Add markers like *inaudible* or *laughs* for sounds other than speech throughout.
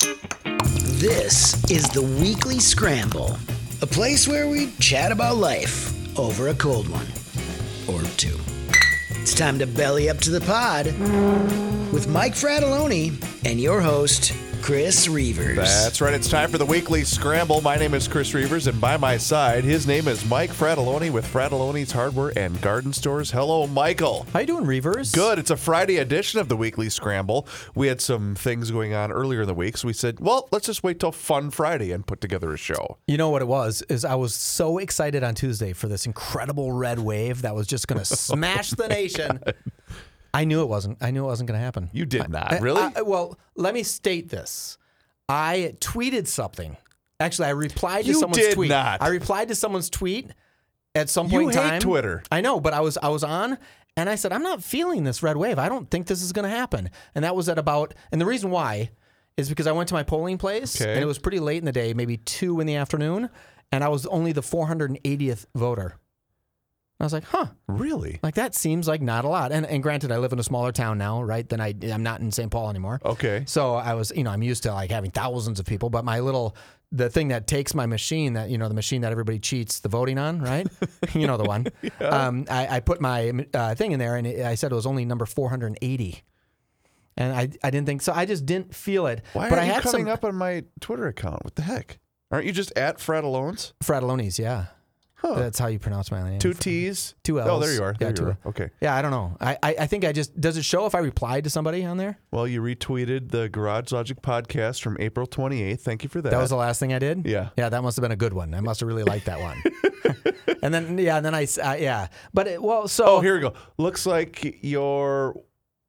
This is the Weekly Scramble, a place where we chat about life over a cold one or two. It's time to belly up to the pod with Mike Fratelloni and your host, Chris Reavers. That's right. It's time for the weekly scramble. My name is Chris Reavers, and by my side, his name is Mike Fratelloni with Fratelloni's Hardware and Garden Stores. Hello, Michael. How you doing, Reavers? Good. It's a Friday edition of the weekly scramble. We had some things going on earlier in the week, so we said, well, let's just wait till Fun Friday and put together a show. You know what it was? Is I was so excited on Tuesday for this incredible red wave that was just going *laughs* to smash the nation. *laughs* I knew it wasn't. I knew it wasn't going to happen. You did not, I- really? I- well, let me state this. I tweeted something. Actually, I replied to You someone's did tweet. not. I replied to someone's tweet at some You point in hate time. Twitter. I know, but I was I was on and I said I'm not feeling this red wave. I don't think this is going to happen. And that was at about and the reason why is because I went to my polling place Okay. and it was pretty late in the day, maybe 2 in the afternoon, and I was only the 480th voter. I was like, "Huh, really? like that seems like not a lot." And and granted, I live in a smaller town now, right? Than I I'm not in St. Paul anymore. Okay. So I was, you know, I'm used to like having thousands of people, but my little the thing that takes my machine that you know the machine that everybody cheats the voting on, right? *laughs* you know the one. Um, I, I put my uh, thing in there, and it, I said it was only number 480, and I I didn't think so. I just didn't feel it. Why but are I you had coming some up on my Twitter account? What the heck? Aren't you just at Frattellones? Frattellones, yeah. Huh. That's how you pronounce my name. Two T's? two Ls. Oh, there you are. Yeah, There two you are. Okay. Yeah, I don't know. I, I I think I just does it show if I replied to somebody on there? Well, you retweeted the Garage Logic podcast from April 28th. Thank you for that. That was the last thing I did. Yeah. yeah, that must have been a good one. I must have really liked that one. *laughs* and then yeah, and then I uh, yeah, but it, well, so oh, here we go. Looks like your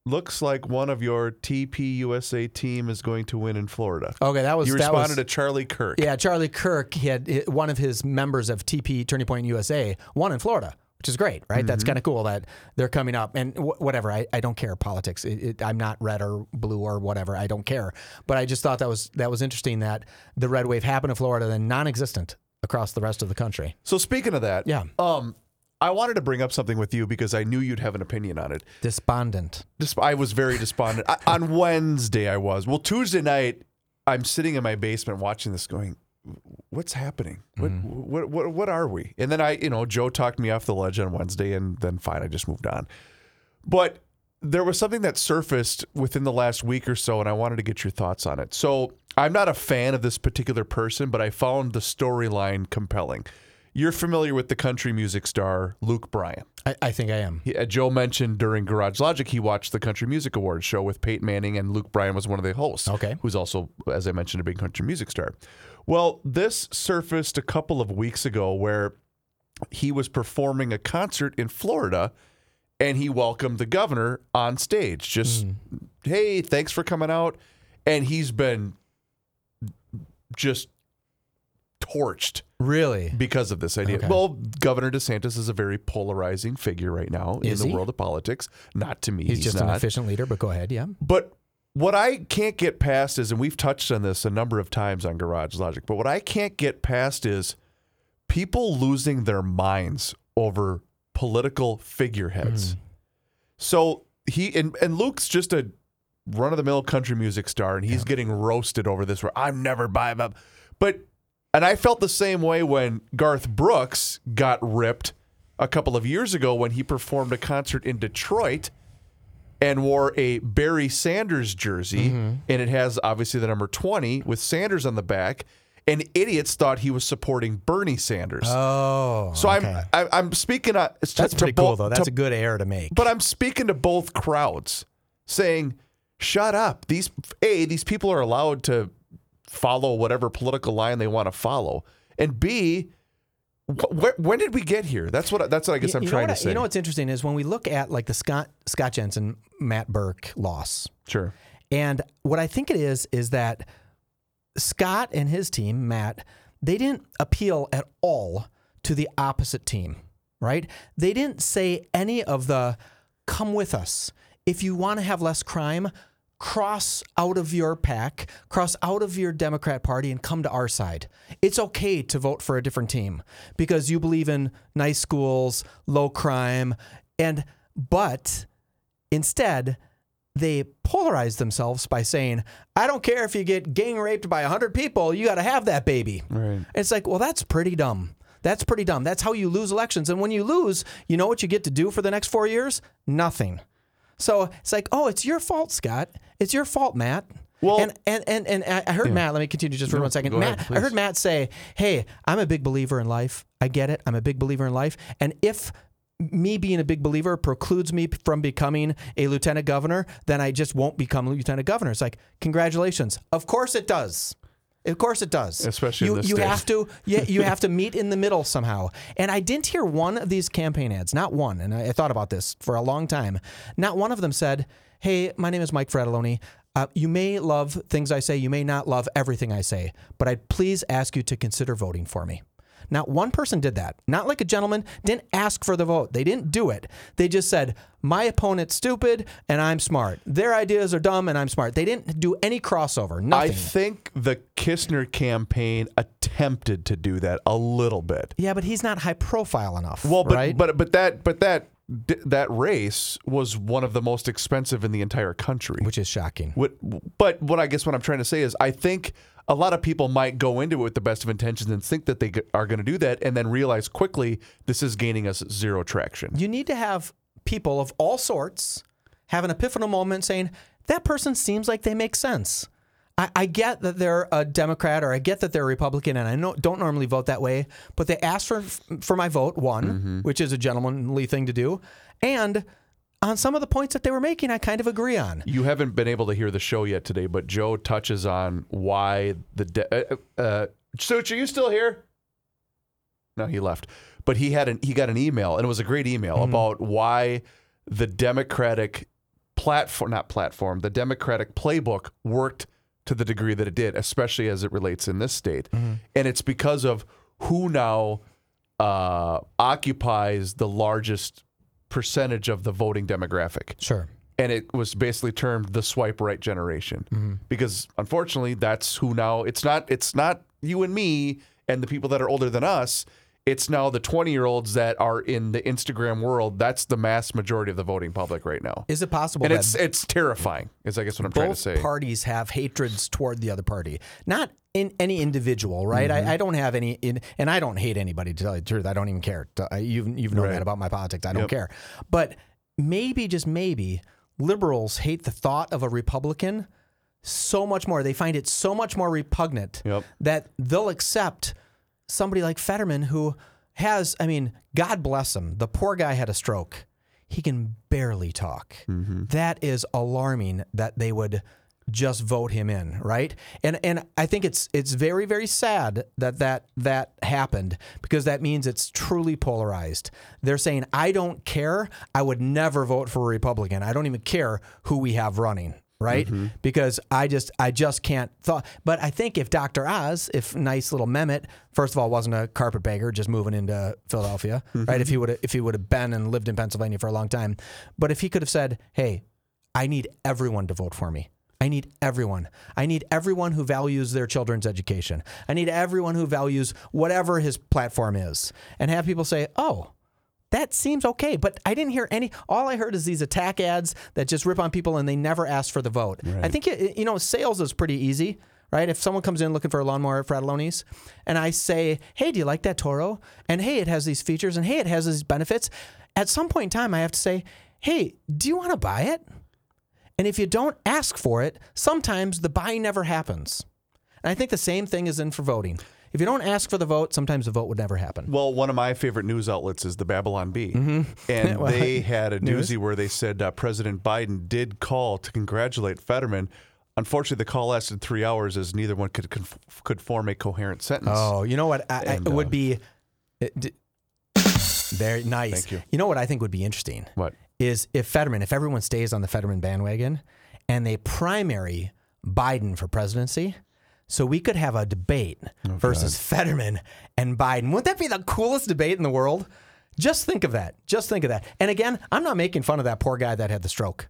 looks like one of your TP USA team is going to win in Florida. okay, that was you responded was, to Charlie Kirk. yeah, Charlie Kirk. He had one of his members of TP Turning Point USA won in Florida. Which is great, right? Mm-hmm. That's kind of cool that they're coming up. And wh- whatever, I, I don't care politics. It, it, I'm not red or blue or whatever. I don't care. But I just thought that was that was interesting that the red wave happened in Florida, then non-existent across the rest of the country. So speaking of that, Yeah. um, I wanted to bring up something with you because I knew you'd have an opinion on it. Despondent. Dis- I was very despondent. I, on *laughs* Wednesday, I was. Well, Tuesday night, I'm sitting in my basement watching this, going, "What's happening? What, mm. what, what, what are we?" And then I, you know, Joe talked me off the ledge on Wednesday, and then fine, I just moved on. But there was something that surfaced within the last week or so, and I wanted to get your thoughts on it. So I'm not a fan of this particular person, but I found the storyline compelling. You're familiar with the country music star Luke Bryan. I, I think I am. He- uh, Joe mentioned during Garage Logic he watched the Country Music Awards show with Peyton Manning and Luke Bryan was one of the hosts. Okay. Who's also, as I mentioned, a big country music star. Well, this surfaced a couple of weeks ago where he was performing a concert in Florida and he welcomed the governor on stage. Just, hey, thanks for coming out. And he's been just torched Really? because of this idea. Okay. Well, Governor DeSantis is a very polarizing figure right now Is in the world of politics. Not to me, He's, he's, just an efficient leader, but go ahead. Yeah. But what I can't get past is, and we've touched on this a number of times on Garage Logic, but what I can't get past is people losing their minds over political figureheads. Hmm. So he and, and Luke's just a run of the mill country music star, and he's getting roasted over this. Where I'm never up, but and I felt the same way when Garth Brooks got ripped a couple of years ago when he performed a concert in Detroit and wore a Barry Sanders jersey, Mm-hmm. and it has obviously the number 20 with Sanders on the back. And idiots thought he was supporting Bernie Sanders. Oh. so okay. I'm I, I'm speaking. Uh, it's That's to pretty cool, both- though. That's to a good error to make. but I'm speaking to both crowds, saying, "Shut up." These a these people are allowed to follow whatever political line they want to follow, and b wh- wh- when did we get here? That's what that's what I guess You- I'm you trying to I- say. You know what's interesting is when we look at like the Scott Scott Jensen Matt Birk loss, sure. and what I think it is is that Scott and his team, Matt, they didn't appeal at all to the opposite team, right? They didn't say any of the come with us. If you want to have less crime, cross out of your pack, cross out of your Democrat Party and come to our side. It's okay to vote for a different team because you believe in nice schools, low crime, and but instead they polarize themselves by saying, I don't care if you get gang raped by 100 people, you got to have that baby. Right. It's like, well, that's pretty dumb. That's pretty dumb. That's how you lose elections. And when you lose, you know what you get to do for the next four years? Nothing. So it's like, oh, it's your fault, Scott. It's your fault, Matt. Well- and and and, and I heard Matt. Let me continue just for one second. Matt, ahead, I heard. Matt say, "Hey, I'm a big believer in life. I get it. I'm a big believer in life. And if me being a big believer precludes me from becoming a lieutenant governor, then I just won't become lieutenant governor." It's like, congratulations. Of course it does. Of course it does. Especially you, in this you state. have to yeah, you *laughs* have to meet in the middle somehow. And I didn't hear one of these campaign ads, not one, and I, I thought about this for a long time. Not one of them said, Hey, my name is Mike Fratelloni. Uh, you may love things I say, you may not love everything I say, but I'd please ask you to consider voting for me. Not one person did that. Not like a gentleman, didn't ask for the vote. They didn't do it. They just said, My opponent's stupid and I'm smart. Their ideas are dumb and I'm smart. They didn't do any crossover. Nothing. I think the Kistner campaign attempted to do that a little bit. yeah, but he's not high profile enough. Well, but right? but but that but that that race was one of the most expensive in the entire country. which is shocking. What, but what I guess what I'm trying to say is, I think a lot of people might go into it with the best of intentions and think that they are going to do that, and then realize quickly this is gaining us zero traction. You need to have people of all sorts have an epiphanal moment saying, that person seems like they make sense. I, I get that they're a Democrat or I get that they're a Republican and I know, don't normally vote that way, but they asked for, for my vote, one, mm-hmm. which is a gentlemanly thing to do. And on some of the points that they were making, I kind of agree on. You haven't been able to hear the show yet today, but Joe touches on why the de- uh, uh, Such, are you still here? No, he left. But he had an he got an email, and it was a great email about why the Democratic platform, not platform, the Democratic playbook worked to the degree that it did, especially as it relates in this state. And it's because of who now uh, occupies the largest percentage of the voting demographic. Sure. and it was basically termed the swipe right generation. Mm-hmm. Because unfortunately that's who now it's not it's not you and me and the people that are older than us it's now the 20 year olds that are in the instagram world that's the mass majority of the voting public right now Is it possible and it's it's terrifying is i guess what i'm trying to both say parties have hatreds toward the other party, not in any individual, right? Mm-hmm. I, I don't have any, in, and I don't hate anybody. To tell you the truth, I don't even care. You've you've known Right. that about my politics. I don't Yep. care. But maybe just maybe liberals hate the thought of a Republican so much more. They find it so much more repugnant Yep. that they'll accept somebody like Fetterman who has, I mean, God bless him. The poor guy had a stroke. He can barely talk. Mm-hmm. That is alarming that they would just vote him in, right? And and I think it's it's very very sad that that that happened because that means it's truly polarized. They're saying I don't care. I would never vote for a Republican. I don't even care who we have running right? Mm-hmm. Because I just I just can't thought. But I think if Dr. Oz, if nice little Mehmet, first of all, wasn't a carpetbagger just moving into Philadelphia, mm-hmm. right? If he would if he would have been and lived in Pennsylvania for a long time, but if he could have said, "Hey, I need everyone to vote for me." I need everyone. I need everyone who values their children's education. I need everyone who values whatever his platform is. And have people say, oh, that seems okay. But I didn't hear any. All I heard is these attack ads that just rip on people and they never ask for the vote. I think it, you know sales is pretty easy, right? If someone comes in looking for a lawnmower at Fratelloni's, and I say, "Hey, do you like that Toro?" and "Hey, it has these features," and "Hey, it has these benefits," at some point in time, I have to say, "Hey, do you want to buy it?" And if you don't ask for it, sometimes the buy never happens. And I think the same thing is in for voting. If you don't ask for the vote, sometimes the vote would never happen. Well, one of my favorite news outlets is the Babylon Bee. Mm-hmm. And Well, *laughs* they had a news. doozy where they said uh, President Biden did call to congratulate Fetterman. Unfortunately, the call lasted three hours as neither one could conf- could form a coherent sentence. Oh, you know what? I, I, And, it would uh, be it, d- very nice. Thank you. You know what I think would be interesting What? is if Fetterman, if everyone stays on the Fetterman bandwagon, and they primary Biden for presidency. So we could have a debate Oh, versus Fetterman and Biden. Wouldn't that be the coolest debate in the world? Just think of that. Just think of that. And again, I'm not making fun of that poor guy that had the stroke,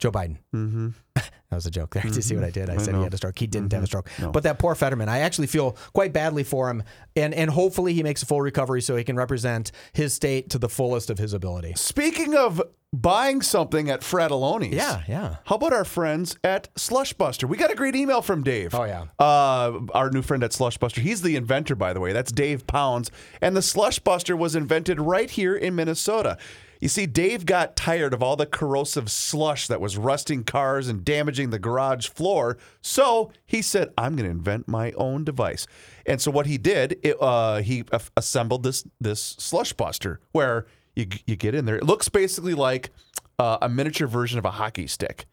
Joe Biden. Mm-hmm. *laughs* that was a joke there. *laughs* Did you see what I did? I, said he had a stroke. He didn't have a stroke. But that poor Fetterman, I actually feel quite badly for him. And and hopefully he makes a full recovery so he can represent his state to the fullest of his ability. Speaking of buying something at Fratelloni's. Yeah, yeah. How about our friends at Slushbuster? We got a great email from Dave. Oh, yeah. Uh, our new friend at Slushbuster. He's the inventor, by the way. That's Dave Pounds. And the Slushbuster was invented right here in Minnesota. You see, Dave got tired of all the corrosive slush that was rusting cars and damaging the garage floor. So he said, I'm going to invent my own device. And so what he did, it, uh, he a- assembled this this slush buster where you, you get in there. It looks basically like uh, a miniature version of a hockey stick.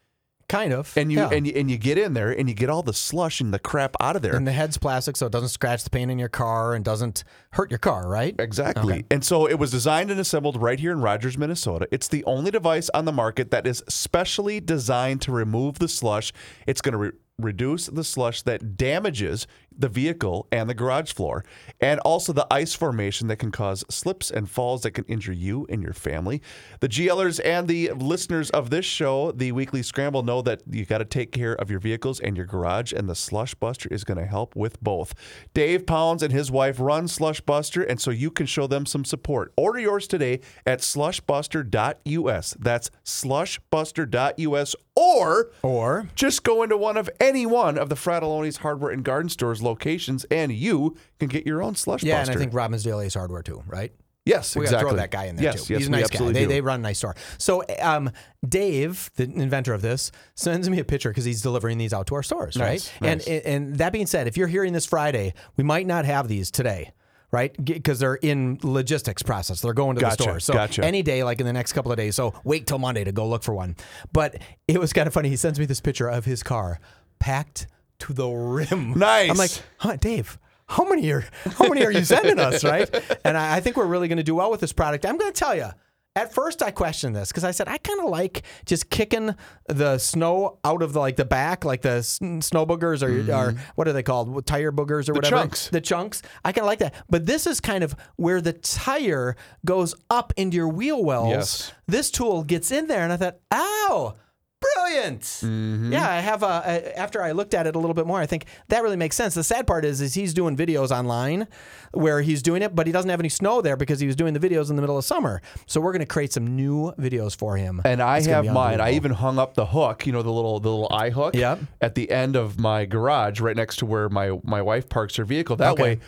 Kind of. And you yeah. and you, and you get in there and you get all the slush and the crap out of there. And the head's plastic, so it doesn't scratch the paint in your car and doesn't hurt your car, right? Exactly. And so it was designed and assembled right here in Rogers, Minnesota. It's the only device on the market that is specially designed to remove the slush. It's going to re- reduce the slush that damages the vehicle and the garage floor, and also the ice formation that can cause slips and falls that can injure you and your family. The GLers and the listeners of this show, the Weekly Scramble, know that you got to take care of your vehicles and your garage, and the Slush Buster is going to help with both. Dave Pounds and his wife run Slush Buster, and so you can show them some support. Order yours today at slushbuster.us. That's slushbuster.us, or Or just go into one of any one of the Fratelloni's Hardware and Garden Stores locations, and you can get your own slush yeah, buster. and I think Robbinsdale Ace Hardware too, right? yes, We exactly. got to throw that guy in there yes, too. Yes, He's a nice guy. They, they run a nice store. So um, Dave, the inventor of this, sends me a picture because he's delivering these out to our stores, Nice, right? nice. And and that being said, if you're hearing this Friday, we might not have these today. Right, because they're in logistics process. They're going to Gotcha, the store. So gotcha. any day, like in the next couple of days. So wait till Monday to go look for one. But it was kind of funny. He sends me this picture of his car packed to the rim. *laughs* Nice. I'm like, huh, Dave, how many are how many are you sending us, right? *laughs* And I, I think we're really going to do well with this product. I'm going to tell you. At first, I questioned this because I said I kind of like just kicking the snow out of the like the back, like the snow boogers or, mm-hmm. or what are they called, tire boogers or whatever. chunks. The chunks. I kind of like that. But this is kind of where the tire goes up into your wheel wells. Yes. This tool gets in there, and I thought, ow. Brilliant. Mm-hmm. Yeah, I have a. After I looked at it a little bit more, I think that really makes sense. The sad part is, is he's doing videos online where he's doing it, but he doesn't have any snow there because he was doing the videos in the middle of summer. So we're going to create some new videos for him. And I It's have mine. I even hung up the hook, you know, the little the little eye hook Yep. at the end of my garage, right next to where my my wife parks her vehicle. That Okay. way,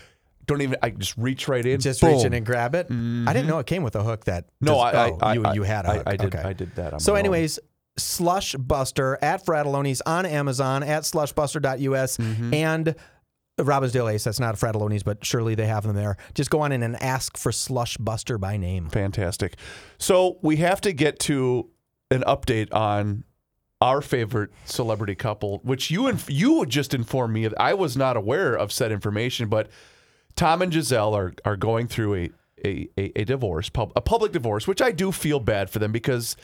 don't even I just reach right in, just boom. reach in and grab it. I didn't know it came with a hook that. No, does- I, oh, I, you I, you had a I, hook. I did Okay. I did that. On So, my own. anyways, Slush Buster at Fratelloni's on Amazon at slushbuster.us Mm-hmm. and Robbinsdale Ace. That's not Fratelloni's, but surely they have them there. Just go on in and ask for Slush Buster by name. fantastic. So we have to get to an update on our favorite celebrity couple, which you inf- you just informed me of. I was not aware of said information, but Tom and Gisele are are going through a a, a, a divorce, pub, a public divorce, which I do feel bad for them because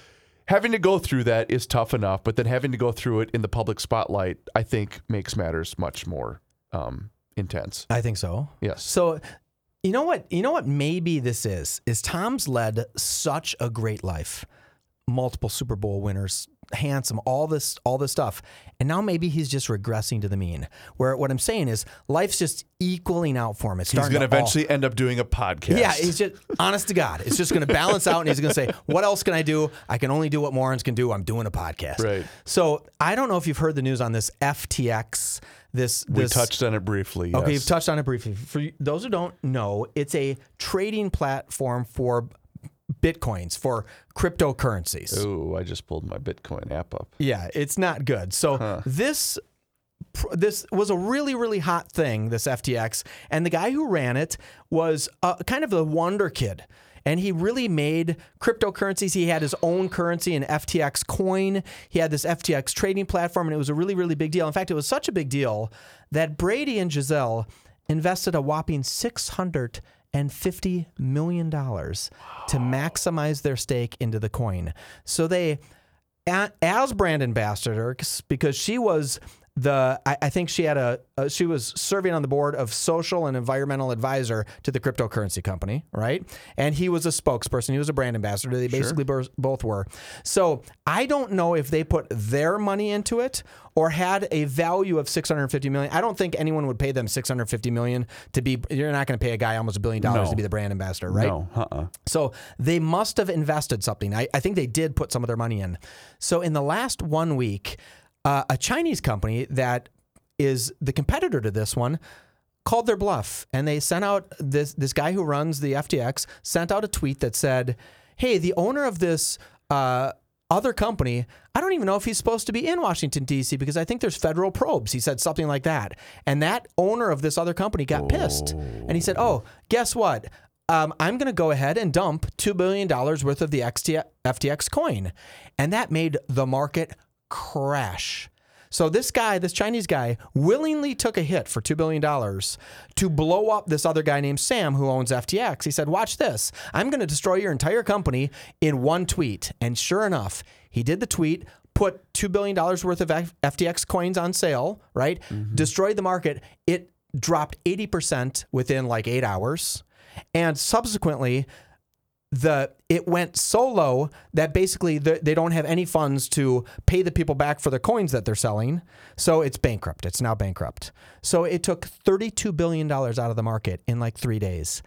having to go through that is tough enough, but then having to go through it in the public spotlight, I think makes matters much more um, intense. I think so. Yes. So, you know what? You know what? Maybe this is is Tom's led such a great life, multiple Super Bowl winners, handsome, all this, all this stuff, and now maybe he's just regressing to the mean. Where what I'm saying is, life's just equaling out for him. It's He's going to to all- eventually end up doing a podcast. Yeah, he's just honest to God. It's just going to balance out, and he's going to say, *laughs* "What else can I do? I can only do what Morons can do. I'm doing a podcast." Right. So I don't know if you've heard the news on this FTX. This we this touched on it briefly. Okay, you've touched on it briefly. For those who don't know, it's a trading platform for bitcoins, for cryptocurrencies. Ooh, I just pulled my Bitcoin app up. Yeah, it's not good. So this this was a really really hot thing. This FTX, and the guy who ran it was uh, kind of the wonder kid. And he really made cryptocurrencies. He had his own currency, an FTX coin. He had this FTX trading platform, and it was a really, really big deal. In fact, it was such a big deal that Brady and Gisele invested a whopping six hundred and fifty million dollars to maximize their stake into the coin. So they as brand ambassador because she was the I, I think she had a, a she was serving on the board of social and environmental advisor to the cryptocurrency company, right? And he was a spokesperson. He was a brand ambassador. They basically bor- both were. So I don't know if they put their money into it or had a value of 650 million. I don't think anyone would pay them 650 million to be. You're not going to pay a guy almost a billion dollars No. to be the brand ambassador, right? No, uh-uh. So they must have invested something. I, I think they did put some of their money in. So in the last one week, uh, a Chinese company that is the competitor to this one called their bluff, and they sent out this this guy who runs the FTX sent out a tweet that said, "Hey, the owner of this." Uh, other company, I don't even know if he's supposed to be in Washington, D.C., because I think there's federal probes. He said something like that. And that owner of this other company got pissed. And he said, Oh, guess what? Um, I'm going to go ahead and dump $2 billion worth of the FTX coin. And that made the market crash. So this guy, this Chinese guy, willingly took a hit for $2 billion to blow up this other guy named Sam who owns FTX. He said, watch this. I'm going to destroy your entire company in one tweet. And sure enough, he did the tweet, put $2 billion worth of FTX coins on sale, right? Mm-hmm. Destroyed the market. It dropped 80% within like eight hours. And subsequently, the it went so low that basically the, they don't have any funds to pay the people back for the coins that they're selling. So it's bankrupt. It's now bankrupt. So it took $32 billion out of the market in like three days.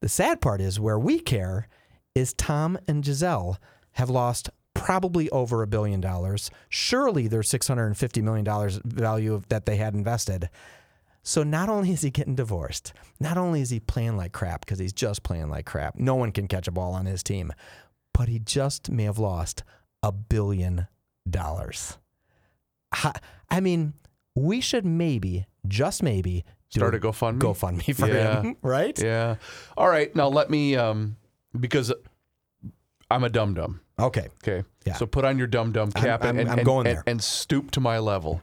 The sad part is where we care is Tom and Gisele have lost probably over a billion dollars. Surely there's $650 million value that they had invested. So not only is he getting divorced, not only is he playing like crap because he's just playing like crap. No one can catch a ball on his team, but he just may have lost a billion dollars. I mean, we should maybe, just maybe, Start a GoFundMe. GoFundMe for Yeah. him, *laughs* right? Yeah. All right. Now let me, um, because I'm a dum dum. Okay. Okay. Yeah. So put on your dum dum cap I'm- and, I'm and, going and, there. and stoop to my level.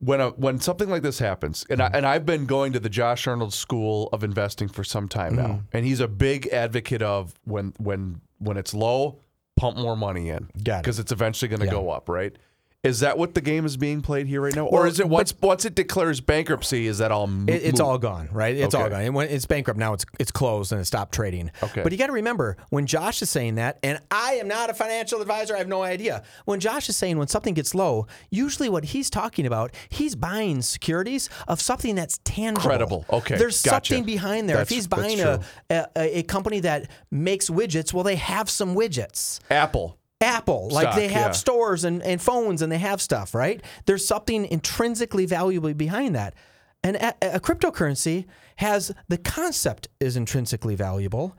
When a, when something like this happens, and I, Mm-hmm. and I've been going to the Josh Arnold School of Investing for some time now, Mm-hmm. and he's a big advocate of when when when it's low, pump more money in Got it. because it's eventually going to Yeah. go up, right? Is that what the game is being played here right now, or Well, is it once once it declares bankruptcy, is that all? mo- It, it's all gone, right? It's all gone. And when it's bankrupt now. It's it's closed and it stopped trading. Okay. But you got to remember when Josh is saying that, and I am not a financial advisor. I have no idea. When Josh is saying when something gets low, usually what he's talking about, he's buying securities of something that's tangible, Credible. Okay, There's gotcha. something behind there. That's- if he's buying a, a a company that makes widgets, well, they have some widgets. Apple. Apple, like they have yeah. stores and, and phones and they have stuff, right? There's something intrinsically valuable behind that. And a, a cryptocurrency has the concept is intrinsically valuable,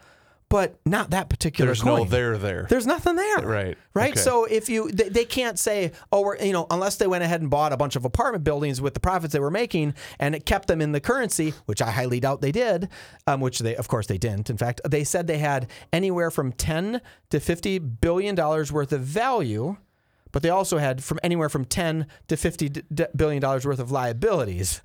but not that particular There's coin. no there there. There's nothing there. Right. Right. Okay. So if you, they, they can't say, oh, we're, you know, unless they went ahead and bought a bunch of apartment buildings with the profits they were making and it kept them in the currency, which I highly doubt they did, um, which they, of course, they didn't. In fact, they said they had anywhere from 10 to 50 billion dollars worth of value. But they also had from anywhere from 10 to 50 d- d- billion dollars worth of liabilities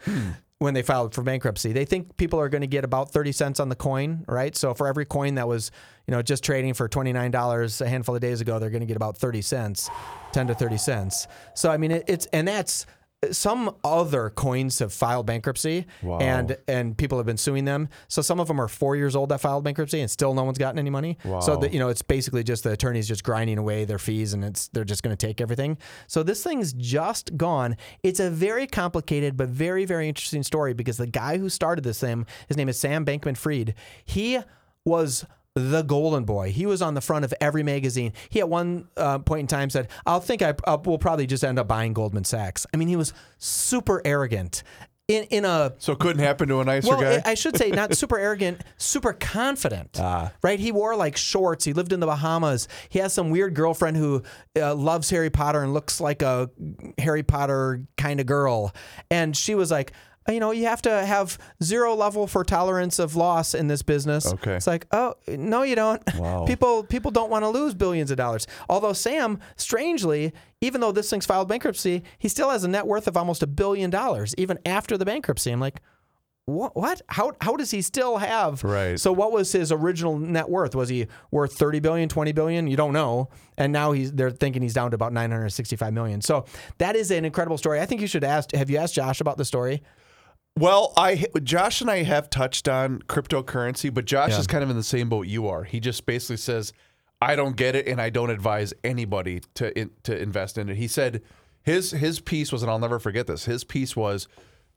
when they filed for bankruptcy. They think people are going to get about 30 cents on the coin, right? So for every coin that was, you know, just trading for $29 a handful of days ago, they're going to get about 30 cents, 10 to 30 cents. So I mean, it, it's and that's some other coins have filed bankruptcy and and people have been suing them. So some of them are 4 years old that filed bankruptcy and still no one's gotten any money. So that you know, it's basically just the attorneys just grinding away their fees and it's they're just going to take everything. So this thing's just gone. It's a very complicated but very very interesting story because the guy who started this thing, his name is Sam Bankman-Fried. He was the golden boy. He was on the front of every magazine. He at one uh, point in time said, "I'll think I uh, will probably just end up buying Goldman Sachs." I mean, he was super arrogant in in a So it couldn't happen to a nicer well, guy. I should say not *laughs* super arrogant, super confident. Ah. Right? He wore like shorts. He lived in the Bahamas. He has some weird girlfriend who uh, loves Harry Potter and looks like a Harry Potter kind of girl. And she was like, you know, you have to have zero level for tolerance of loss in this business. Okay. It's like, oh no, you don't. Wow. *laughs* People people don't want to lose billions of dollars. Although Sam, strangely, even though this thing's filed bankruptcy, he still has a net worth of almost a billion dollars, even after the bankruptcy. I'm like, what? What? How how does he still have? Right. So what was his original net worth? Was he worth 30 billion, 20 billion? You don't know. And now he's they're thinking he's down to about 965 million. So that is an incredible story. I think you should ask. Have you asked Josh about the story? Well, I Josh and I have touched on cryptocurrency, but Josh is kind of in the same boat you are. He just basically says, "I don't get it, and I don't advise anybody to in, to invest in it." He said his his piece was, and I'll never forget this. His piece was,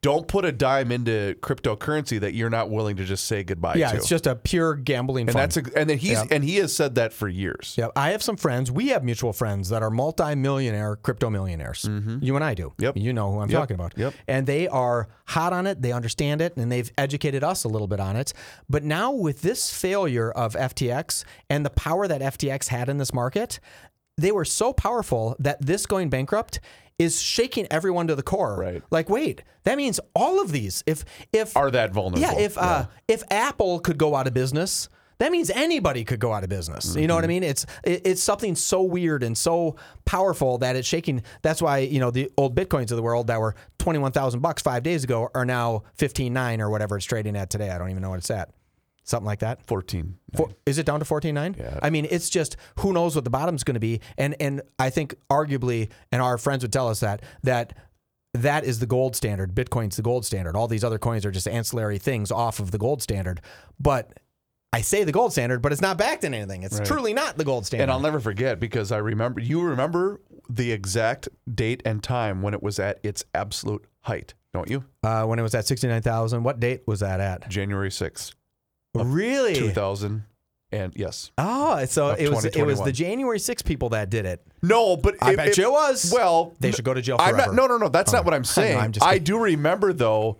"Don't put a dime into cryptocurrency that you're not willing to just say goodbye Yeah, to." it's just a pure gambling and fund. that's a, and then he's Yeah. and he has said that for years. Yeah, I have some friends. We have mutual friends that are multi-millionaire crypto millionaires. Mm-hmm. You and I do. Yep. You know who I'm Yep. talking about. Yep. And they are hot on it. They understand it, and they've educated us a little bit on it. But now with this failure of FTX and the power that FTX had in this market, they were so powerful that this going bankrupt is shaking everyone to the core. Right. Like, wait, that means all of these. If if Are that vulnerable? yeah, if uh, if Apple could go out of business, that means anybody could go out of business. You know what I mean? It's it, it's something so weird and so powerful that it's shaking. That's why you know the old bitcoins of the world that were twenty one thousand bucks five days ago are now fifteen nine or whatever it's trading at today. I don't even know what it's at. Something like that. fourteen. For, is it down to fourteen nine? Yeah. I mean, it's just who knows what the bottom's going to be, and and I think arguably, and our friends would tell us that that that is the gold standard. Bitcoin's the gold standard. All these other coins are just ancillary things off of the gold standard. But I say the gold standard, but it's not backed in anything. It's truly not the gold standard. And I'll never forget because I remember you remember the exact date and time when it was at its absolute height, don't you? uh, when it was at sixty nine thousand, what date was that at? January sixth, Really? two thousand, and yes, Oh, so it was it was the January 6 people that did it. no, but I bet you it was. Well, They should go to jail I'm forever. not, no, no, no. That's not what I'm *laughs* saying. know, I'm I do remember though,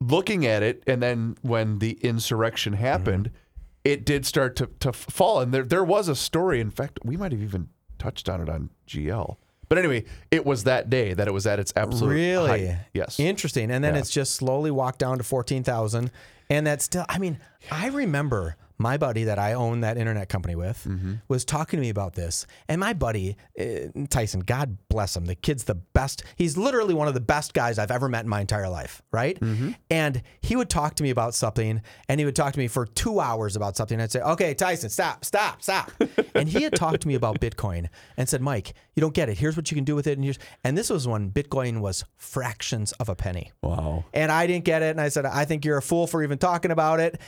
looking at it, and then when the insurrection happened, Mm-hmm. it did start to to fall, and there there was a story. In fact, we might have even touched on it on GL. But anyway, it was that day that it was at its absolute Really? height. Yes. Interesting. And then Yeah. it's just slowly walked down to 14,000. And that's still, I mean, I remember my buddy that I own that internet company with Mm-hmm. was talking to me about this. And my buddy, uh, Tyson, God bless him, the kid's the best. He's literally one of the best guys I've ever met in my entire life, right? Mm-hmm. And he would talk to me about something and he would talk to me for two hours about something. And I'd say, okay, Tyson, stop, stop, stop. *laughs* and he had talked to me about Bitcoin and said, Mike, you don't get it. Here's what you can do with it. And, here's, and this was when Bitcoin was fractions of a penny. wow. And I didn't get it. And I said, I think you're a fool for even talking about it.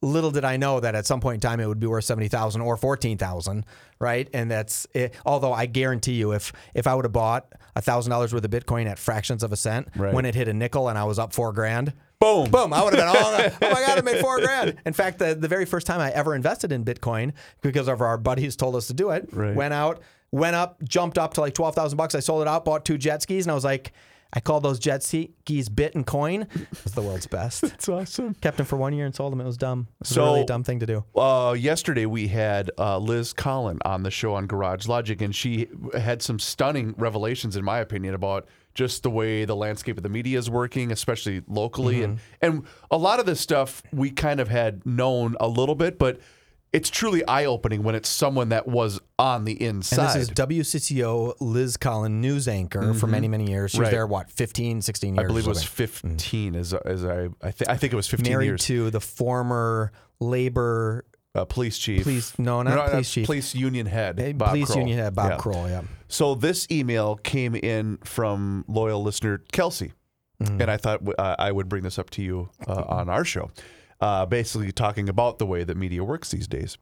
Little did I know that at some point in time it would be worth seventy thousand or fourteen thousand, right? And that's it. Although I guarantee you, if if I would have bought a thousand dollars worth of Bitcoin at fractions of a cent Right. when it hit a nickel and I was up four grand, Boom. boom, I would have been all, *laughs* oh my god, I made four grand. In fact, the the very first time I ever invested in Bitcoin because of our buddies told us to do it, Right. went out, went up, jumped up to like twelve thousand bucks. I sold it out, bought two jet skis, and I was like. I called those jet skis bit and coin. It was the world's best. *laughs* That's awesome. Kept them for one year and sold them. It was dumb. It was So- a really dumb thing to do. Uh, yesterday we had uh, Liz Collin on the show on Garage Logic, and she had some stunning revelations, in my opinion, about just the way the landscape of the media is working, especially locally, and and a lot of this stuff we kind of had known a little bit, but it's truly eye opening when it's someone that was on the And inside. this is WCCO Liz Collin, news anchor for many, many years. She was Right. there, what, 15, 16 years? I believe it was something. 15, as as I I, th- I think it was 15 Married years. to the former labor uh, police chief, Police- no, not police chief. police union head, Bob police Kroll. union head, Bob Yeah. Kroll. Yeah. So this email came in from loyal listener Kelsey, Mm-hmm. and I thought uh, I would bring this up to you uh, on our show, uh, basically talking about the way that media works these days.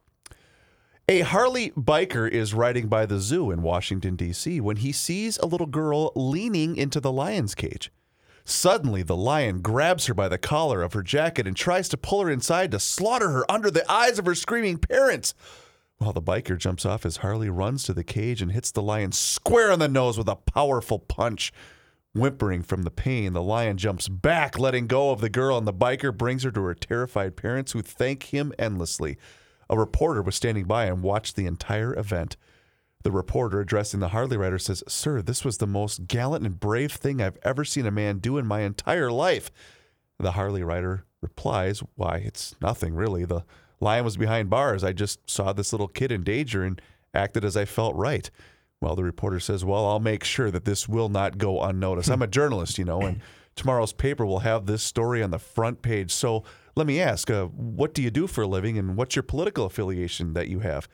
A Harley biker is riding by the zoo in Washington, D.C., when he sees a little girl leaning into the lion's cage. Suddenly, the lion grabs her by the collar of her jacket and tries to pull her inside to slaughter her under the eyes of her screaming parents. While the biker jumps off as Harley runs to the cage and hits the lion square on the nose with a powerful punch. Whimpering from the pain, the lion jumps back, letting go of the girl, and the biker brings her to her terrified parents who thank him endlessly. A reporter was standing by and watched the entire event. The reporter, addressing the Harley rider, says, Sir, this was the most gallant and brave thing I've ever seen a man do in my entire life. The Harley rider replies, Why, it's nothing really. The lion was behind bars. I just saw this little kid in danger and acted as I felt right. Well, the reporter says, Well, I'll make sure that this will not go unnoticed. I'm a *laughs* journalist, you know, and tomorrow's paper will have this story on the front page. So let me ask, uh, what do you do for a living and what's your political affiliation that you have?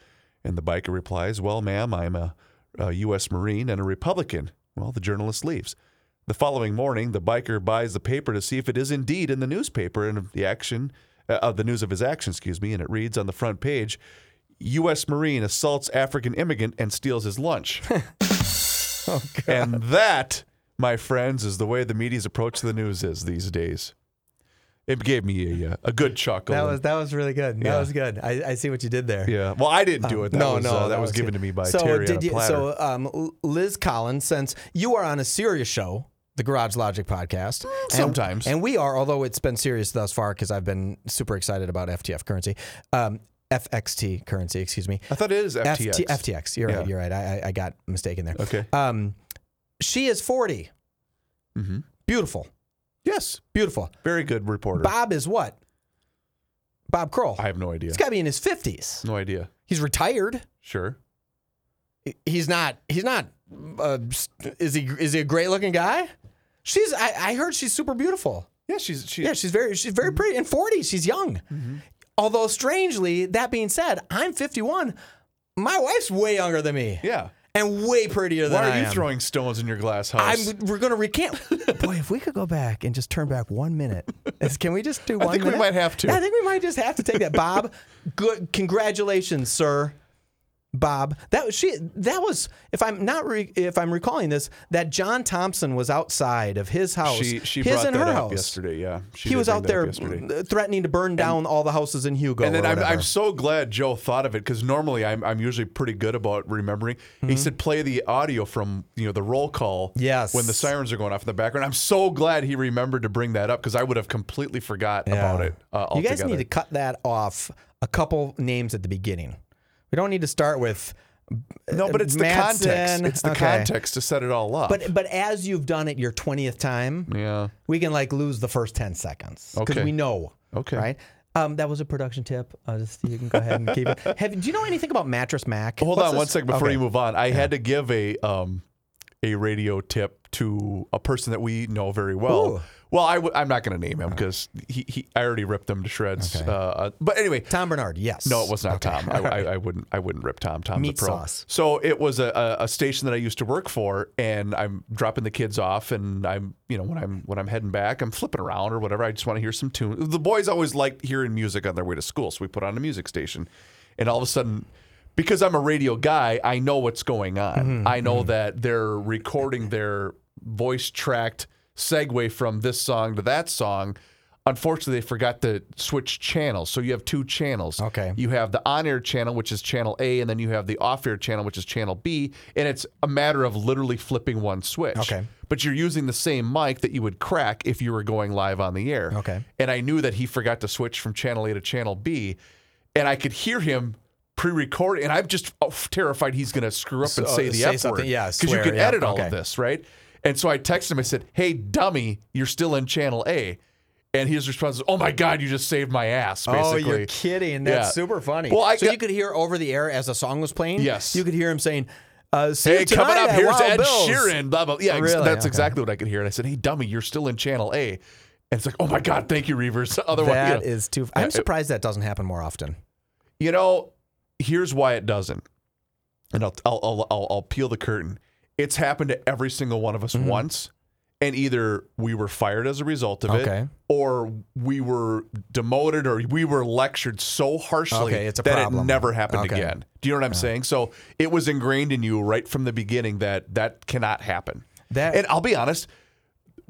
And the biker replies, Well, ma'am, I'm a, a U.S. Marine and a Republican. Well, the journalist leaves. The following morning, the biker buys the paper to see if it is indeed in the newspaper and the action, uh, the news of his action, excuse me, and it reads on the front page U.S. Marine assaults African immigrant and steals his lunch. *laughs* oh, God. And that, my friends, is the way the media's approach to the news is these days. It gave me a, uh, a good chuckle. That was that was really good. That Yeah. was good. I, I see what you did there. yeah. Well, I didn't do it. That no, was, no, uh, that, was, given good. to me by so Terry did you. So um, Liz Collins, since you are on a serious show, the Garage Logic podcast, and- sometimes. and, we are, although it's been serious thus far because I've been super excited about FTF currency, um, FXT currency, excuse me. I thought it is FTX. FT, FTX. You're Yeah. right. You're right. I, I- I got mistaken there. Okay. Um, she is 40. Mm-hmm. Beautiful. Yes. Beautiful. Very good reporter. Bob is what? Bob Kroll. I have no idea. He's got to be in his 50s. No idea. He's retired. Sure. he's not he's not uh, is he is he a great looking guy she's I, I heard she's super beautiful Yeah, she's she. yeah she's very she's very pretty in 40 she's young although strangely that being said i'm 51 my wife's way younger than me yeah. and way prettier than Why are I you am. throwing stones in your glass house? I'm, we're gonna recant. *laughs* Boy, if we could go back and just turn back one minute, is- can we just do one? I think we minute? might have to. I think we might just have to take that. Bob, good, congratulations, sir. Bob, that was she. That was if I'm not re, if I'm recalling this, that John Thompson was outside of his house, she she his brought and that her house. yesterday. Yeah. She He was out there uh, threatening to burn down all the houses in Hugo. And then I'm. I'm so glad Joe thought of it because normally I'm, I'm usually pretty good about remembering. Mm-hmm. He said play the audio from you know the roll call. Yes. When the sirens are going off in the background. I'm so glad he remembered to bring that up because I would have completely forgot about it. Uh, you guys need to cut that off. A couple names at the beginning. We don't need to start with. no, but it's the context. It's the Okay. context to set it all up. But but as you've done it your twentieth time, yeah. we can like lose the first ten seconds because Okay. we know. Okay. Right. Um, that was a production tip. Uh, just you can go ahead and keep it. *laughs* Have, do you know anything about Mattress Mac? Hold What's on one this? second before Okay. you move on. I had to give a um, a radio tip to a person that we know very well. Ooh. Well, I w- I'm not going to name him because he, he I already ripped him to shreds. Okay. Uh, uh, but anyway, Tom Bernard. Yes. no, it was not Okay. Tom. I, I, I wouldn't I wouldn't rip Tom. Tom's Meat a pro. sauce. So it was a, a, a station that I used to work for, and I'm dropping the kids off, and I'm you know when I'm when I'm heading back, I'm flipping around or whatever. I just want to hear some tune. The boys always liked hearing music on their way to school, so we put on a music station, and all of a sudden. Because I'm a radio guy, I know what's going on. Mm-hmm, I know that they're recording their voice tracked segue from this song to that song. Unfortunately, they forgot to switch channels. So you have two channels. Okay. You have the on air channel, which is channel A, and then you have the off air channel, which is channel B. And it's a matter of literally flipping one switch. Okay. But you're using the same mic that you would crack if you were going live on the air. Okay. And I knew that he forgot to switch from channel A to channel B. And I could hear him pre recording. And I'm just oh, terrified he's going to screw up and say the say F word. yeah, Because you can yeah, edit all okay. of this, right? And so I texted him. I said, "Hey, dummy, you're still in channel A." And his response is, "Oh my God, you just saved my ass." Basically, Oh, you're kidding. That's Yeah. super funny. Well, I so got- you could hear over the air as a song was playing. Yes. You could hear him saying, uh, Hey, coming up, here's Ed Bill's." Sheeran. Blah blah. Yeah, Really? that's Okay. exactly what I could hear. And I said, "Hey, dummy, you're still in channel A." And it's like, "Oh my God, thank you, Reavers." *laughs* Otherwise, That you know, is too. I'm it- surprised that doesn't happen more often. you know, here's why it doesn't. And I'll I'll I'll, I'll, I'll peel the curtain. It's happened to every single one of us Mm-hmm. once. And either we were fired as a result of Okay. it, or we were demoted, or we were lectured so harshly Okay, that problem. it never happened Okay. again. Do you know what I'm saying? So it was ingrained in you right from the beginning that that cannot happen. That- and I'll be honest,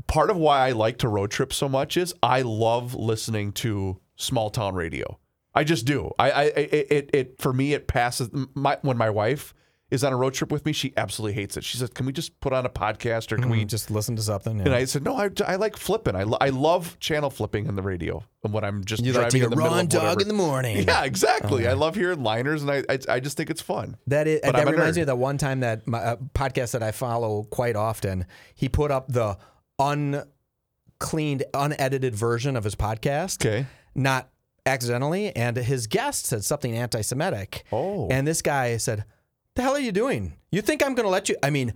part of why I like to road trip so much is I love listening to small town radio. I just do. I, I it, it, it for me it passes my when my wife is on a road trip with me, she absolutely hates it. She says, "Can we just put on a podcast or can we?" just listen to something. And I said, "No, I, I like flipping. I, lo- I love channel flipping in the radio and when I'm just you driving like to hear in the middle of Dog whatever. in the morning. *laughs* Yeah, exactly. I love hearing liners, and I, I I just think it's fun. That is, But that I'm reminds me of that one time that my uh, podcast that I follow quite often. He put up the uncleaned, unedited version of his podcast. Okay. Not accidentally, and his guest said something anti-Semitic. Oh. and this guy said, "The hell are you doing? You think I'm going to let you?" I mean,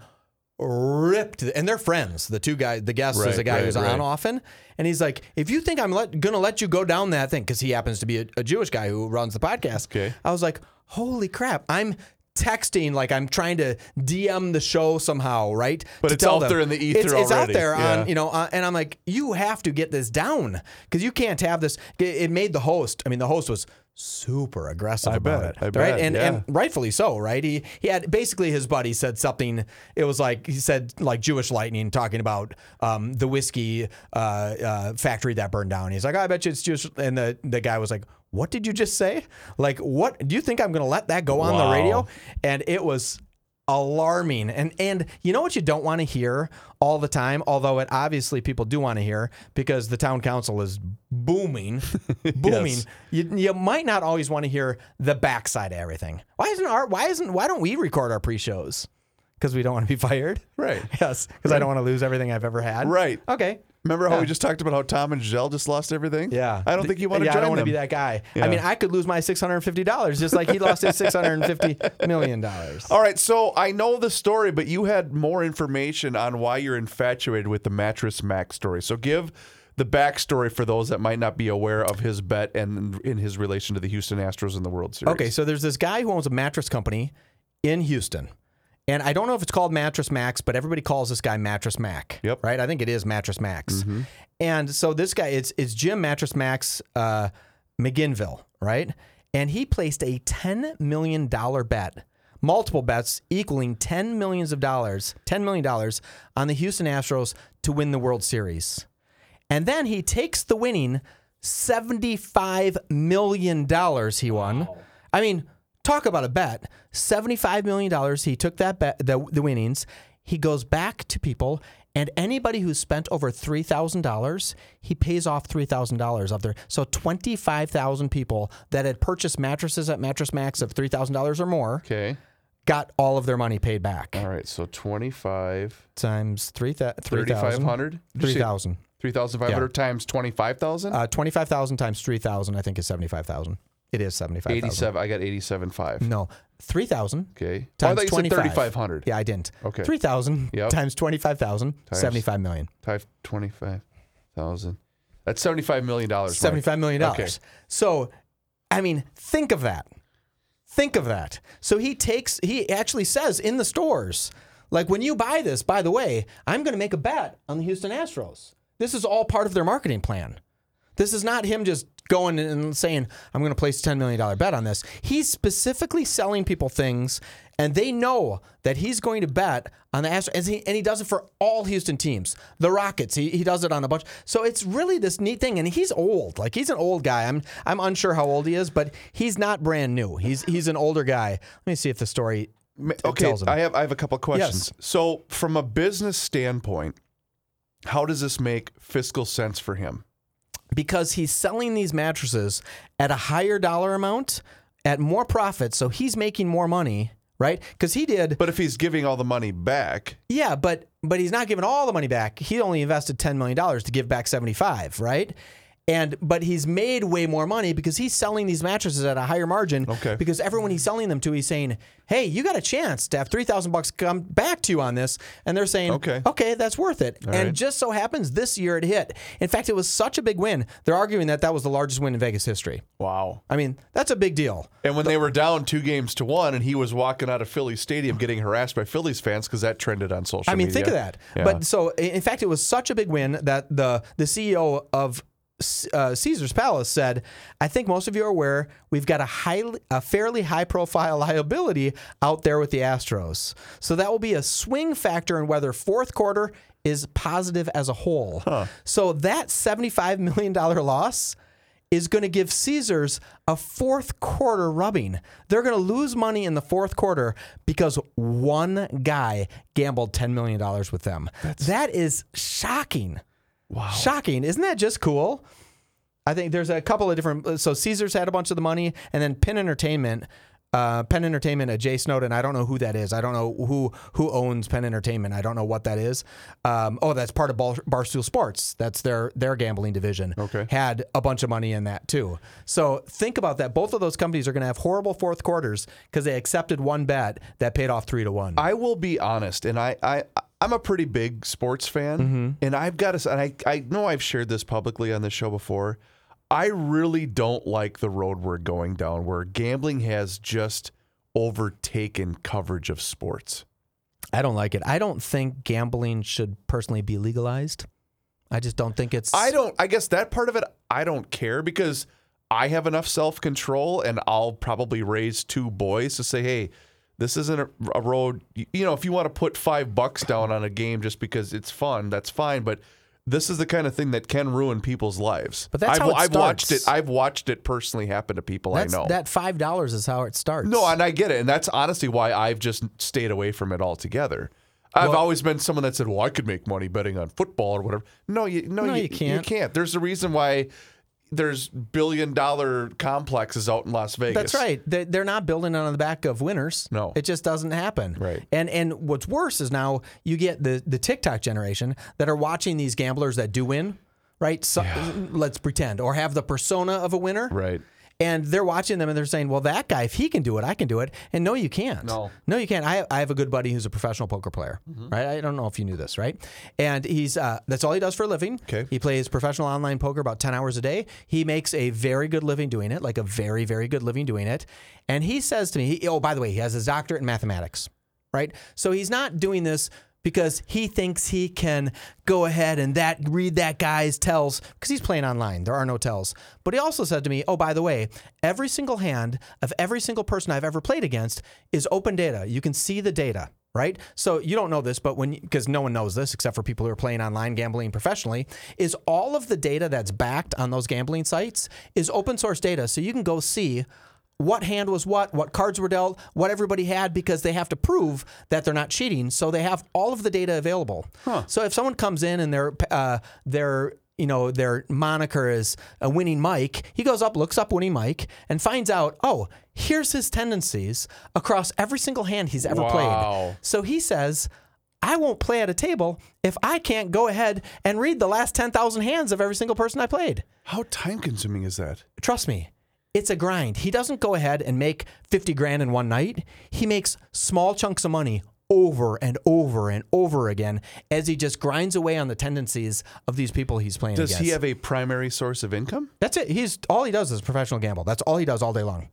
ripped, and they're friends. The two guys, the guest is a guy right, who's right. on often, and he's like, "If you think I'm let, gonna let you go down that thing, because he happens to be a, a Jewish guy who runs the podcast." Okay. I was like, "Holy crap!" I'm texting like I'm trying to DM the show somehow, right? But To it's out them. there in the ether It's, it's out there Yeah. on you know, uh, and I'm like, you have to get this down because you can't have this. It made the host. I mean, the host was super aggressive I about bet, it, I right? bet, and yeah. and rightfully so, right? He he had basically his buddy said something. It was like he said like Jewish lightning, talking about um, the whiskey uh, uh, factory that burned down. He's like, I bet you it's Jewish, and the the guy was like. What did you just say? Like, what do you think I'm going to let that go on the radio? And it was alarming. And and you know what you don't want to hear all the time, although it obviously people do want to hear because the town council is booming, *laughs* booming. Yes. You, you might not always want to hear the backside of everything. Why isn't our why isn't why don't we record our pre-shows? Because we don't want to be fired. Right. *laughs* Yes. Because I don't want to lose everything I've ever had. Right. Okay. Remember how Yeah. we just talked about how Tom and Gisele just lost everything? Yeah. I don't think you want to yeah, join I don't want to be that guy. Yeah. I mean, I could lose my six hundred and fifty dollars just like he lost his six hundred and fifty million dollars. All right, so I know the story, but you had more information on why you're infatuated with the Mattress Mack story. So give the backstory for those that might not be aware of his bet and in his relation to the Houston Astros in the World Series. Okay, so there's this guy who owns a mattress company in Houston. And I don't know if it's called Mattress Max, but everybody calls this guy Mattress Mack. Yep. Right? I think it is Mattress Max. And so this guy, it's it's Jim Mattress Max uh, McIngvale, right? And he placed a $10 million bet, multiple bets equaling 10 millions of dollars, $10 million on the Houston Astros to win the World Series. And then he takes the winning $75 million he won. I mean, talk about a bet. $75 million. He took that bet, the, the winnings. He goes back to people, and anybody who spent over $3,000, he pays off $3,000 of their. So 25,000 people that had purchased mattresses at Mattress Max of $3,000 or more Okay. got all of their money paid back. All right, so 25, Times 3,000. 3,500? 3,000. 3,500 times 25,000? Uh, 25,000 times 3,000, I think, is 75,000. It is 75,000. 87. I got eighty seven 87.5. No, 3,000 Okay. Oh, I times thought you said 25. 3,500. Yeah, I didn't. Okay. 3,000 Yep. times 25,000, Times- 75 million. Type 25,000. That's $75 million. Mike. $75 million. Okay. So, I mean, think of that. Think of that. So he takes, he actually says in the stores, like when you buy this, by the way, I'm going to make a bet on the Houston Astros. This is all part of their marketing plan. This is not him just going and saying, I'm going to place a $10 million bet on this. He's specifically selling people things, and they know that he's going to bet on the Astros. And he, and he does it for all Houston teams. The Rockets, he, he does it on a bunch. So it's really this neat thing. And he's old. Like, he's an old guy. I'm, I'm unsure how old he is, but he's not brand new. He's, he's an older guy. Let me see if the story Okay. I have I have a couple of questions. Yes. So, from a business standpoint, how does this make fiscal sense for him? Because he's selling these mattresses at a higher dollar amount at more profit. So he's making more money, right? Because he did. But if he's giving all the money back, Yeah, but but he's not giving all the money back. He only invested ten million dollars to give back seventy five, right? And but he's made way more money because he's selling these mattresses at a higher margin. Okay. Because everyone he's selling them to, he's saying, "Hey, you got a chance to have three thousand bucks come back to you on this," and they're saying, Okay. okay, that's worth it." and right. just so happens this year it hit. In fact, it was such a big win. They're arguing that that was the largest win in Vegas history. wow. I mean, that's a big deal. And when they were down two games to one, and he was walking out of Philly Stadium getting harassed by Phillies fans because that trended on social I mean, media. think of that. Yeah. But so, in fact, it was such a big win that the the CEO of uh, Caesars Palace said, "I think most of you are aware we've got a highly, a fairly high profile *laughs* liability out there with the Astros. So that will be a swing factor in whether fourth quarter is positive as a whole. So that seventy five million dollar loss." is going to give Caesars a fourth quarter rubbing. They're going to lose money in the fourth quarter because one guy gambled $10 million with them. that is shocking. Wow. Shocking. Isn't that just cool? I think there's a couple of different. So Caesars had a bunch of the money, and then Penn Entertainment, uh, Penn Entertainment, uh, Jay Snowden. I don't know who that is. I don't know who who owns Penn Entertainment. I don't know what that is. Um, oh, that's part of Bar- Barstool Sports. That's their their gambling division. Okay. had a bunch of money in that too. So think about that. Both of those companies are going to have horrible fourth quarters because they accepted one bet that paid off three to one. I will be honest, and I, I I'm a pretty big sports fan, Mm-hmm. and I've got to. And I I know I've shared this publicly on the show before. I really don't like the road we're going down, where gambling has just overtaken coverage of sports. I don't like it. I don't think gambling should personally be legalized. I just don't think it's. I don't. I guess that part of it, I don't care because I have enough self control, and I'll probably raise two boys to say, "Hey, this isn't a, a road. You, know, if you want to put five bucks down on a game just because it's fun, that's fine. But this is the kind of thing that can ruin people's lives. But that's I've, how it I've watched it. I've watched it personally happen to people That's, I know. That five dollars is how it starts. No, and I get it, and that's honestly why I've just stayed away from it altogether. I've Well- always been someone that said, "Well, I could make money betting on football or whatever." No, you no, No, you, you can't. You can't. There's a reason why there's billion dollar complexes out in Las Vegas. That's right. They- They're not building it on the back of winners. No. it just doesn't happen. Right. And and what's worse is now you get the the TikTok generation that are watching these gamblers that do win. Right. So, Let's pretend or have the persona of a winner. Right. And they're watching them and they're saying, well, that guy, if he can do it, I can do it. And no, you can't. No. No, you can't. I, I have a good buddy who's a professional poker player, right? I don't know if you knew this, right? And he's uh, that's all he does for a living. Okay. He plays professional online poker about 10 hours a day. He makes a very good living doing it, like a very, very good living doing it. And he says to me, he, oh, by the way, he has his doctorate in mathematics, right? So he's not doing this because he thinks he can go ahead and that read that guy's tells because he's playing online. There are no tells. But he also said to me, "Oh, by the way, every single hand of every single person I've ever played against is open data. You can see the data." Right? So you don't know this, but when because no one knows this except for people who are playing online gambling professionally, is all of the data that's backed on those gambling sites is open source data. So you can go see what hand was what, what cards were dealt, what everybody had, because they have to prove that they're not cheating. So they have all of the data available. So if someone comes in and their uh, their you know their moniker is a winning Mike, he goes up, looks up winning Mike, and finds out, oh, here's his tendencies across every single hand he's ever Wow. played. So he says. I won't play at a table if I can't go ahead and read the last 10,000 hands of every single person I played. How time consuming is that? Trust me, it's a grind. He doesn't go ahead and make 50 grand in one night. He makes small chunks of money over and over and over again as he just grinds away on the tendencies of these people he's playing against. Does against. he have a primary source of income? That's it. He's all he does is professional gamble. That's all he does all day long.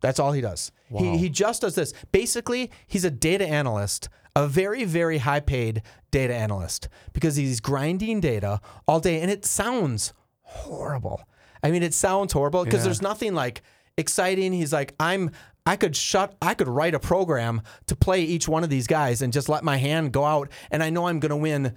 That's all he does. He, he just does this. Basically, he's a data analyst, a very, very high paid data analyst because he's grinding data all day and it sounds horrible. I mean, it sounds horrible because Yeah. there's nothing like exciting. He's like, I'm, I could shut, I could write a program to play each one of these guys and just let my hand go out and I know I'm going to win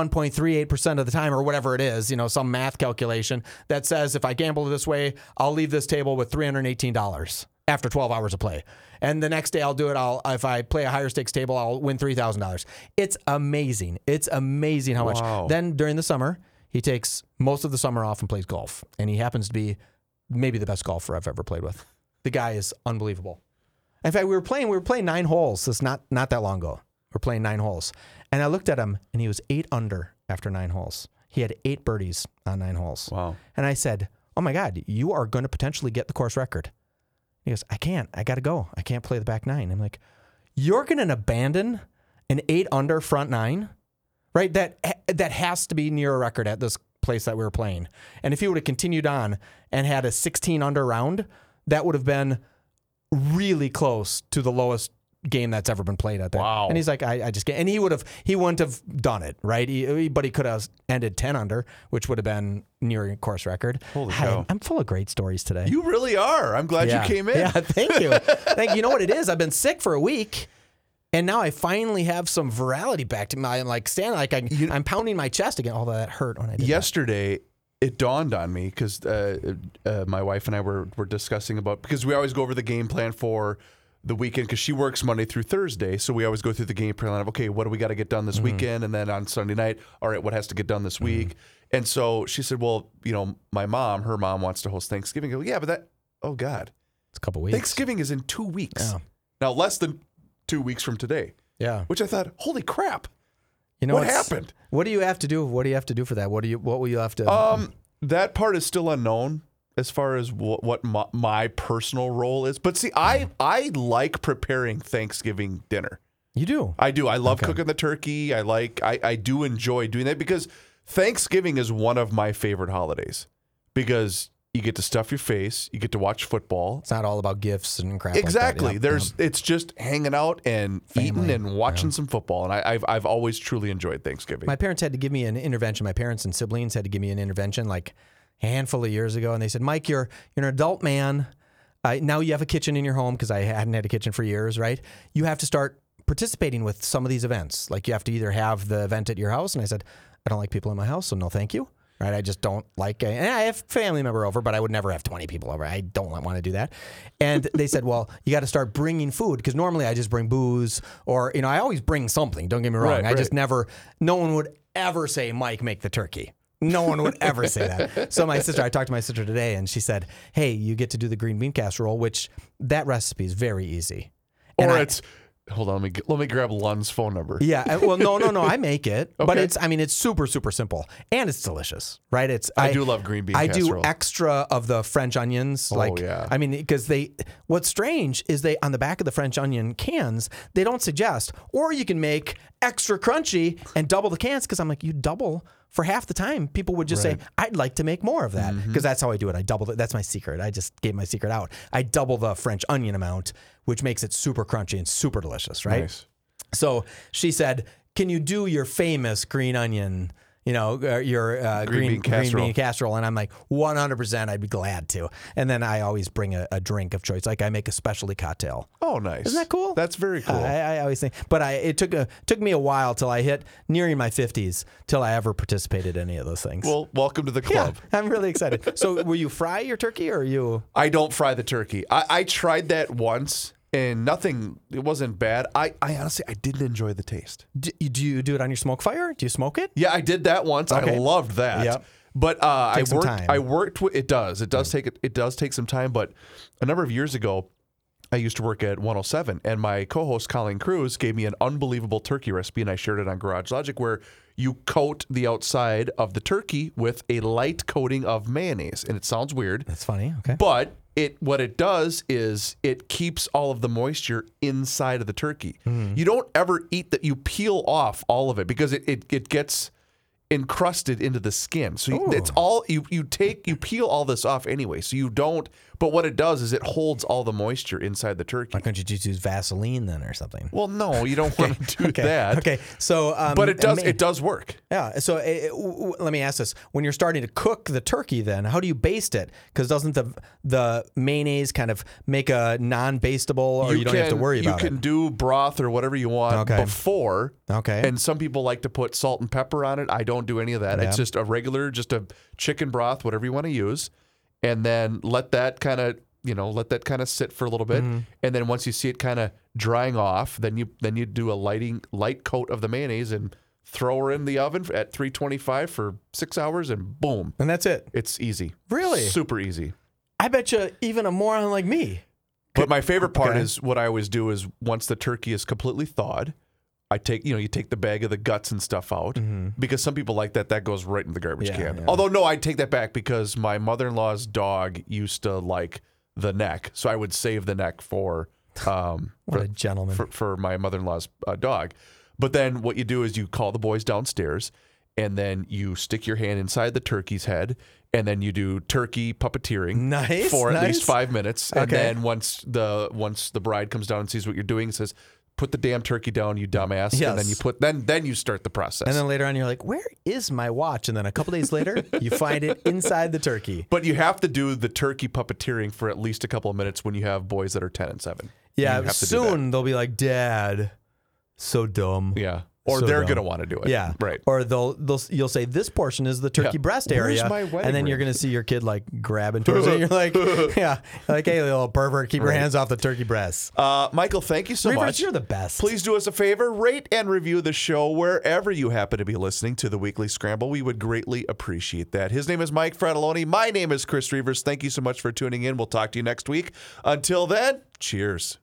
51.38% of the time or whatever it is, you know, some math calculation that says if I gamble this way, I'll leave this table with $318 after 12 hours of play. And the next day I'll do it. I'll if I play a higher stakes table, I'll win $3,000. It's amazing. It's amazing how Wow. much. Then during the summer, he takes most of the summer off and plays golf. And he happens to be maybe the best golfer I've ever played with. The guy is unbelievable. In fact, we were playing we were playing nine holes. This not not that long ago. We're playing nine holes, and I looked at him, and he was eight under after nine holes. He had eight birdies on nine holes. Wow. And I said, "Oh my God, you are going to potentially get the course record." He goes, "I can't. I got to go. I can't play the back nine. I'm like, "You're going to abandon an eight under front nine, right? That that has to be near a record at this place that we were playing. And if he would have continued on and had a 16 under round, that would have been really close to the lowest game that's ever been played at that. Wow. And he's like, I, I just can't. And he would have, he wouldn't have done it, right? He, but he could have ended 10 under, which would have been near a course record. Holy Hi, cow. I'm full of great stories today. You really are. I'm glad yeah. you came in. Yeah, thank you. *laughs* thank you. You know what it is? I've been sick for a week. And now I finally have some virality back to my. I'm like standing, like I, I'm pounding my chest again. Although that hurt when I did. that. yesterday it dawned on me because uh, uh, my wife and I were were discussing about because we always go over the game plan for the weekend because she works Monday through Thursday, so we always go through the game plan of okay, what do we got to get done this weekend, and then on Sunday night, all right, what has to get done this week, and so she said, well, you know, my mom, her mom wants to host Thanksgiving. I go, yeah, but that, oh God, It's a couple weeks. Thanksgiving is in two weeks Yeah. now, less than two weeks from today, Yeah. which I thought, holy crap, You know what happened? What do you have to do? What do you have to do for that? What do you? What will you have to? Um, that part is still unknown as far as what, what my, my personal role is. But see, I I like preparing Thanksgiving dinner. You do. I do. I love cooking the turkey. I like. I, I do enjoy doing that because Thanksgiving is one of my favorite holidays because you get to stuff your face, you get to watch football. It's not all about gifts and crap. like. Exactly. Yep, There's yep. it's just hanging out and eating and watching some football, and I, I've I've always truly enjoyed Thanksgiving. My parents had to give me an intervention. My parents and siblings had to give me an intervention like a handful of years ago, and they said, "Mike, you're you're an adult man. Uh, now you have a kitchen in your home because I hadn't had a kitchen for years, right? You have to start participating with some of these events. Like you have to either have the event at your house." And I said, "I don't like people in my house, so no, thank you." Right? I just don't like. And I have family member over, but I would never have twenty people over. I don't want to do that. And *laughs* they said, "Well, you got to start bringing food because normally I just bring booze, or you know, I always bring something. Don't get me wrong. Right, I just never. No one would ever say, "Mike, make the turkey." No one would ever say that. So my sister, I talked to my sister today, and she said, "Hey, you get to do the green bean casserole, which that recipe is very easy." And or I- it's hold on, let me let me grab Lund's phone number. yeah. I- Well, no, no, no. I *laughs* make it, but Okay. it's. I mean, it's super, super simple, and it's delicious, right? It's. I do love green bean I do extra of the French onions. Oh, like, yeah. I mean, because they. What's strange is they on the back of the French onion cans they don't suggest, or you can make extra crunchy and double the cans. Because I'm like, you double for half the time. People would just say, I'd like to make more of that because Mm-hmm. that's how I do it. I double it. That's my secret. I just gave my secret out. I double the French onion amount, which makes it super crunchy and super delicious. Right. Nice. So she said, "Can you do your famous green onion?" You know, uh, your uh, Green green, bean casserole. green bean casserole, and I'm like, 100. percent I'd be glad to. And then I always bring a, a drink of choice, like I make a specialty cocktail. Oh, nice. Isn't that cool? That's very cool. I, I always think, but I it took a took me a while till I hit nearing my 50s till I ever participated in any of those things. well, welcome to the club. yeah. I'm really excited. So, *laughs* will you fry your turkey or you? I don't fry the turkey. I, I tried that once and nothing. It wasn't bad. I, I honestly I didn't enjoy the taste. Do, do you do it on your smoke fire? Do you smoke it? Yeah, I did that once. I loved that. Yep. But uh, I worked. time. I worked. With, it does. It does take. It does take some time. But a number of years ago, I used to work at 107, and my co-host Colleen Cruz gave me an unbelievable turkey recipe, and I shared it on Garage Logic, where you coat the outside of the turkey with a light coating of mayonnaise, and it sounds weird, That's funny. Okay. but it what it does is it keeps all of the moisture inside of the turkey. Hmm. You don't ever eat that. You peel off all of it because it it, it gets encrusted into the skin. So you, it's all you you take you peel all this off anyway. So you don't. But what it does is it holds all the moisture inside the turkey. Why couldn't you just use Vaseline then or something? Well, no, you don't *laughs* want to do okay. that. Okay. So, um, But it does it does work. Yeah. So, uh, uh, w- w- let me ask this: When you're starting to cook the turkey, then how do you baste it? Because doesn't the the mayonnaise kind of make a non-basteable, or you, don't have to worry about it? You can do broth or whatever you want Okay. before. Okay. And some people like to put salt and pepper on it. I don't do any of that. It's just a regular, just a chicken broth, whatever you want to use, and then let that kind of you know let that kind of sit for a little bit, Mm-hmm. and then once you see it kind of drying off, then you then you do a lighting light coat of the mayonnaise and throw her in the oven at 325 for six hours, and boom, and that's it. it's easy. Really? super easy. I bet you even a moron like me. But my favorite part Okay. is what I always do is once the turkey is completely thawed, I take you know you take the bag of the guts and stuff out because some people like that that goes right in the garbage Mm-hmm. Yeah, can. yeah. Although no, I take that back because my mother-in-law's dog used to like the neck, so I would save the neck for um *laughs* What for, a gentleman. for, for my mother-in-law's uh, dog. But then what you do is you call the boys downstairs and then you stick your hand inside the turkey's head and then you do turkey puppeteering Nice, for at nice. least five minutes. And Okay. then once the once the bride comes down and sees what you're doing, says, "Put the damn turkey down, you dumbass." And then you put then then you start the process. And then later on, you're like, "Where is my watch?" And then a couple days later, you find it inside the turkey. but you have to do the turkey puppeteering for at least a couple of minutes when you have boys that are ten and seven. Yeah. have to do that. Soon they'll be like, "Dad, so dumb." Yeah. Or So they're gonna want to do it. Yeah, Right. Or they'll they'll you'll say this portion is the turkey Yeah. breast Where's area, my wedding and then you're gonna see your kid like grabbing *laughs* towards it. You're like, yeah, like hey, little pervert, keep your hands off the turkey breast. Uh, Michael, thank you so Reavers, much. you're the best. Please do us a favor, rate and review the show wherever you happen to be listening to the Weekly Scramble. We would greatly appreciate that. His name is Mike Fratelloni. My name is Chris Reavers. Thank you so much for tuning in. We'll talk to you next week. Until then, cheers.